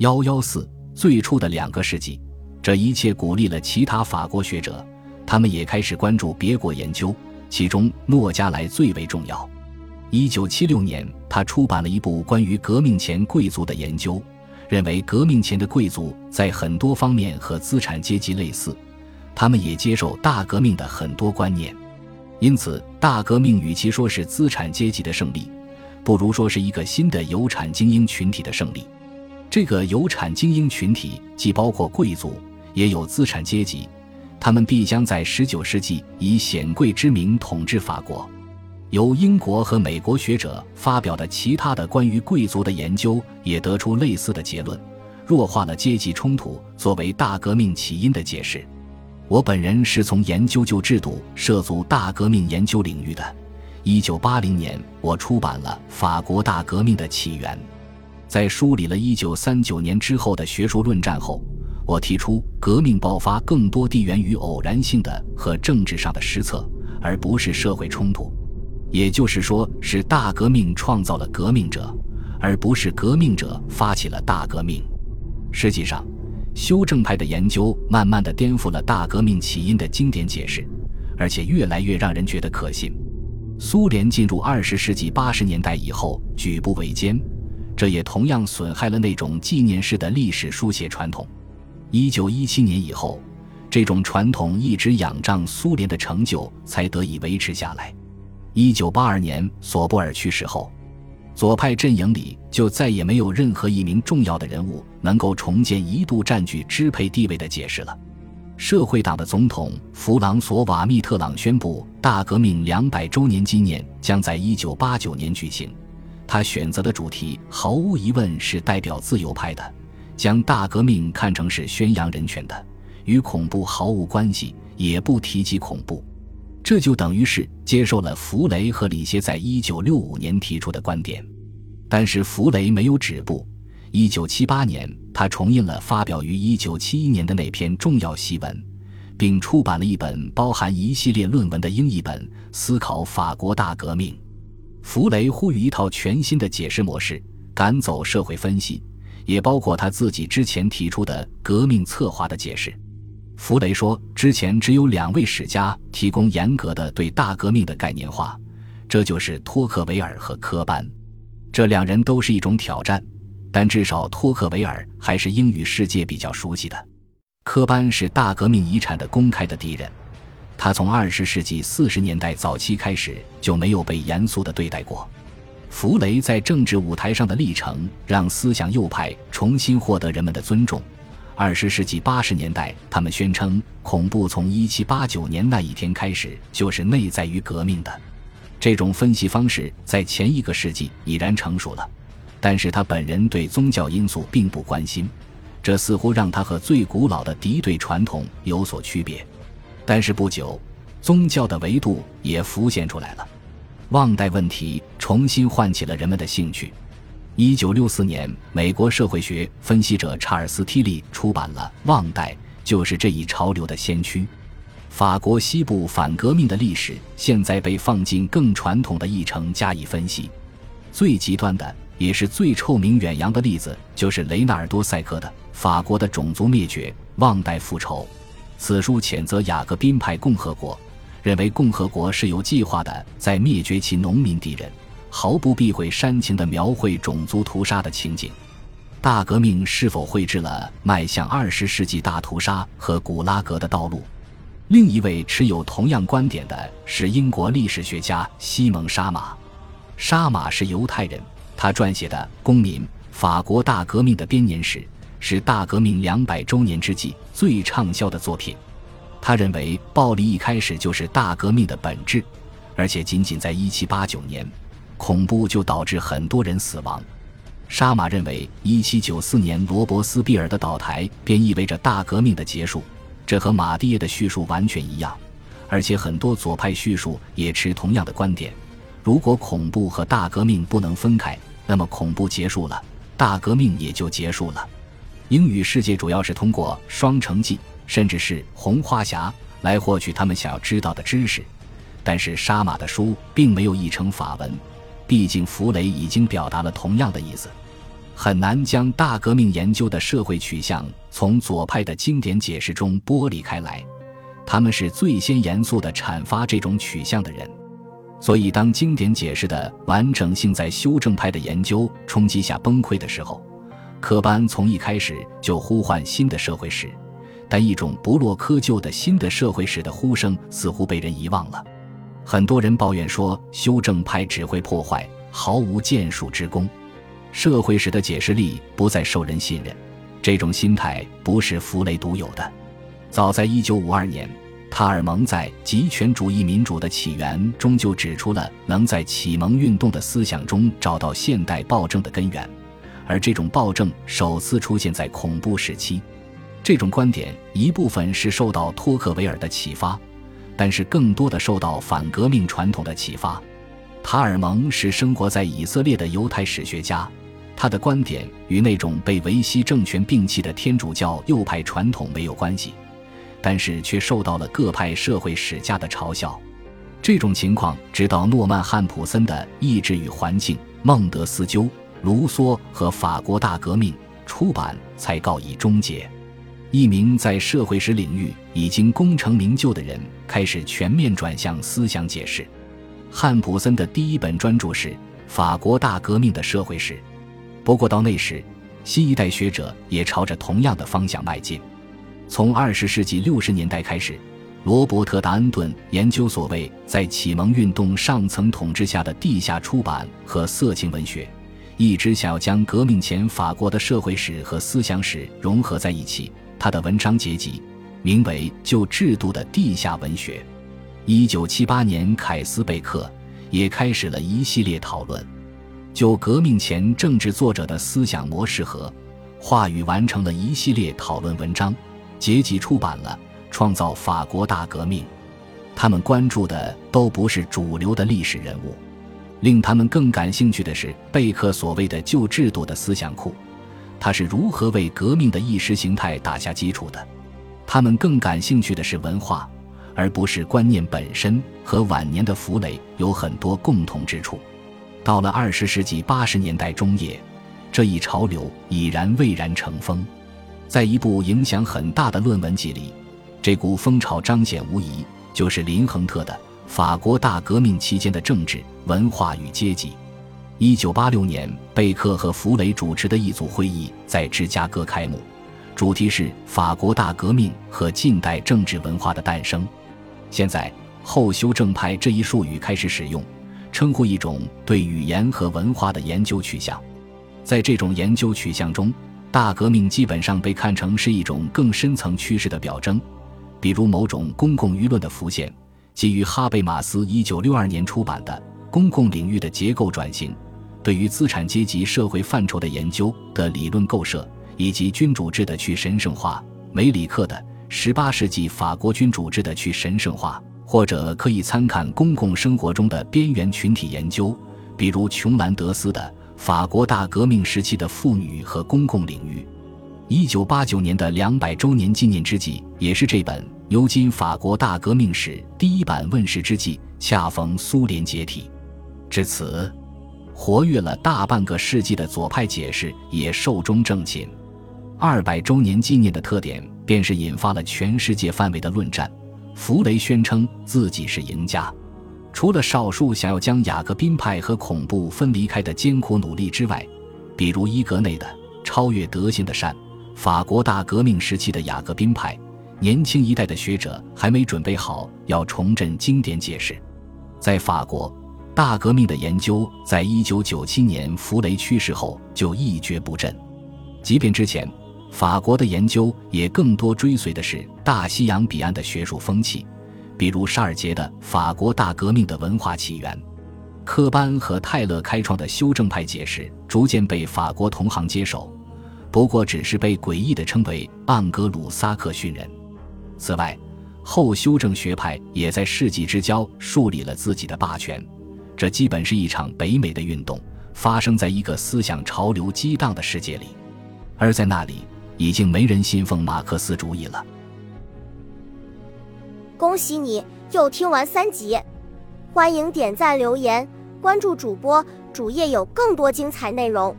幺幺四最初的两个世纪，这一切鼓励了其他法国学者，他们也开始关注别国研究，其中诺加莱最为重要。一九七六年，他出版了一部关于革命前贵族的研究，认为革命前的贵族在很多方面和资产阶级类似，他们也接受大革命的很多观念。因此，大革命与其说是资产阶级的胜利，不如说是一个新的有产精英群体的胜利。这个有产精英群体既包括贵族，也有资产阶级，他们必将在19世纪以显贵之名统治法国。由英国和美国学者发表的其他的关于贵族的研究也得出类似的结论，弱化了阶级冲突作为大革命起因的解释。我本人是从研究旧制度涉足大革命研究领域的。一九八零年，我出版了《法国大革命的起源》。在梳理了一九三九年之后的学术论战后，我提出革命爆发更多地源于偶然性的和政治上的失策，而不是社会冲突。也就是说，是大革命创造了革命者，而不是革命者发起了大革命。实际上。修正派的研究慢慢的颠覆了大革命起因的经典解释，而且越来越让人觉得可信。苏联进入二十世纪八十年代以后举步维艰，这也同样损害了那种纪念式的历史书写传统。一九一七年以后，这种传统一直仰仗苏联的成就才得以维持下来。一九八二年索布尔去世后。左派阵营里就再也没有任何一名重要的人物能够重建一度占据支配地位的解释了。社会党的总统弗朗索瓦·密特朗宣布，大革命两百周年纪念将在一九八九年举行。他选择的主题毫无疑问是代表自由派的，将大革命看成是宣扬人权的，与恐怖毫无关系，也不提及恐怖。这就等于是接受了弗雷和里歇在一九六五年提出的观点，但是弗雷没有止步。一九七八年，他重印了发表于一九七一年的那篇重要檄文，并出版了一本包含一系列论文的英译本《思考法国大革命》。弗雷呼吁一套全新的解释模式，赶走社会分析，也包括他自己之前提出的革命策划的解释。弗雷说：“之前只有两位史家提供严格的对大革命的概念化，这就是托克维尔和科班。这两人都是一种挑战，但至少托克维尔还是英语世界比较熟悉的。科班是大革命遗产的公开的敌人，他从二十世纪四十年代早期开始就没有被严肃的对待过。弗雷在政治舞台上的历程，让思想右派重新获得人们的尊重。”二十世纪八十年代，他们宣称恐怖从一七八九年那一天开始就是内在于革命的。这种分析方式在前一个世纪已然成熟了，但是他本人对宗教因素并不关心，这似乎让他和最古老的敌对传统有所区别。但是不久，宗教的维度也浮现出来了，忘带问题重新唤起了人们的兴趣。一九六四年，美国社会学分析者查尔斯·提利出版了《忘代》，就是这一潮流的先驱。法国西部反革命的历史现在被放进更传统的议程加以分析。最极端的，也是最臭名远扬的例子，就是雷纳尔多·塞克的《法国的种族灭绝：忘代复仇》。此书谴责雅各宾派共和国，认为共和国是有计划的在灭绝其农民敌人。毫不避讳煽情地描绘种族屠杀的情景，大革命是否绘制了迈向二十世纪大屠杀和古拉格的道路？另一位持有同样观点的是英国历史学家西蒙·沙马。沙马是犹太人，他撰写的《公民：法国大革命的编年史》是大革命两百周年之际最畅销的作品。他认为，暴力一开始就是大革命的本质，而且仅仅在一七八九年。恐怖就导致很多人死亡。沙马认为，一七九四年罗伯斯庇尔的倒台便意味着大革命的结束，这和马蒂耶的叙述完全一样。而且很多左派叙述也持同样的观点：如果恐怖和大革命不能分开，那么恐怖结束了，大革命也就结束了。英语世界主要是通过《双城记》甚至是《红花侠》来获取他们想要知道的知识，但是沙马的书并没有译成法文。毕竟，弗雷已经表达了同样的意思。很难将大革命研究的社会取向从左派的经典解释中剥离开来。他们是最先严肃地阐发这种取向的人。所以，当经典解释的完整性在修正派的研究冲击下崩溃的时候，科班从一开始就呼唤新的社会史，但一种不落窠臼的新的社会史的呼声似乎被人遗忘了。很多人抱怨说，修正派只会破坏，毫无建树之功。社会史的解释力不再受人信任。这种心态不是弗雷独有的，早在1952年。塔尔蒙在《极权主义民主的起源》中就指出了能在启蒙运动的思想中找到现代暴政的根源，而这种暴政首次出现在恐怖时期。这种观点一部分是受到托克维尔的启发，但是更多的受到反革命传统的启发。塔尔蒙是生活在以色列的犹太史学家，他的观点与那种被维希政权摒弃的天主教右派传统没有关系。但是却受到了各派社会史家的嘲笑，这种情况直到诺曼汉普森的《意志与环境》、孟德斯鸠、卢梭和法国大革命出版才告以终结。一名在社会史领域已经功成名就的人开始全面转向思想解释。汉普森的第一本专著是《法国大革命的社会史》，不过到那时，新一代学者也朝着同样的方向迈进。从二十世纪六十年代开始，罗伯特·达恩顿研究所谓在启蒙运动上层统治下的地下出版和色情文学，一直想要将革命前法国的社会史和思想史融合在一起。他的文章结集名为《旧制度的地下文学》。一九七八年，凯斯贝克也开始了一系列讨论，就革命前政治作者的思想模式和话语完成了一系列讨论文章。结集出版了《创造法国大革命》，他们关注的都不是主流的历史人物，令他们更感兴趣的是贝克所谓的旧制度的思想库，他是如何为革命的意识形态打下基础的。他们更感兴趣的是文化，而不是观念本身。和晚年的弗雷有很多共同之处。到了二十世纪八十年代中叶，这一潮流已然蔚然成风。在一部影响很大的论文集里，这股风潮彰显无疑就是林亨特的《法国大革命期间的政治、文化与阶级》。一九八六年，贝克和弗雷主持的一组会议在芝加哥开幕，主题是“法国大革命和近代政治文化的诞生”。现在，后修正派这一术语开始使用，称呼一种对语言和文化的研究取向。在这种研究取向中，大革命基本上被看成是一种更深层趋势的表征，比如某种公共舆论的浮现，基于哈贝马斯1962年出版的《公共领域的结构转型：对于资产阶级社会范畴的研究》的理论构设，以及君主制的去神圣化，梅里克的《18世纪法国君主制的去神圣化》，或者可以参看公共生活中的边缘群体研究，比如琼兰德斯的。法国大革命时期的妇女和公共领域，一九八九年的两百周年纪念之际，也是这本牛津法国大革命史第一版问世之际，恰逢苏联解体。至此，活跃了大半个世纪的左派解释也寿终正寝。二百周年纪念的特点，便是引发了全世界范围的论战。弗雷宣称自己是赢家。除了少数想要将雅各宾派和恐怖分离开的艰苦努力之外，比如伊格内的《超越德性的善》，法国大革命时期的雅各宾派，年轻一代的学者还没准备好要重振经典解释。在法国，大革命的研究在一九九七年弗雷去世后就一蹶不振。即便之前，法国的研究也更多追随的是大西洋彼岸的学术风气。比如沙尔杰的《法国大革命的文化起源》，科班和泰勒开创的修正派解释逐渐被法国同行接受，不过只是被诡异地称为盎格鲁撒克逊人。此外，后修正学派也在世纪之交树立了自己的霸权，这基本是一场北美的运动，发生在一个思想潮流激荡的世界里，而在那里已经没人信奉马克思主义了。恭喜你又听完三集，欢迎点赞、留言、关注主播，主页有更多精彩内容。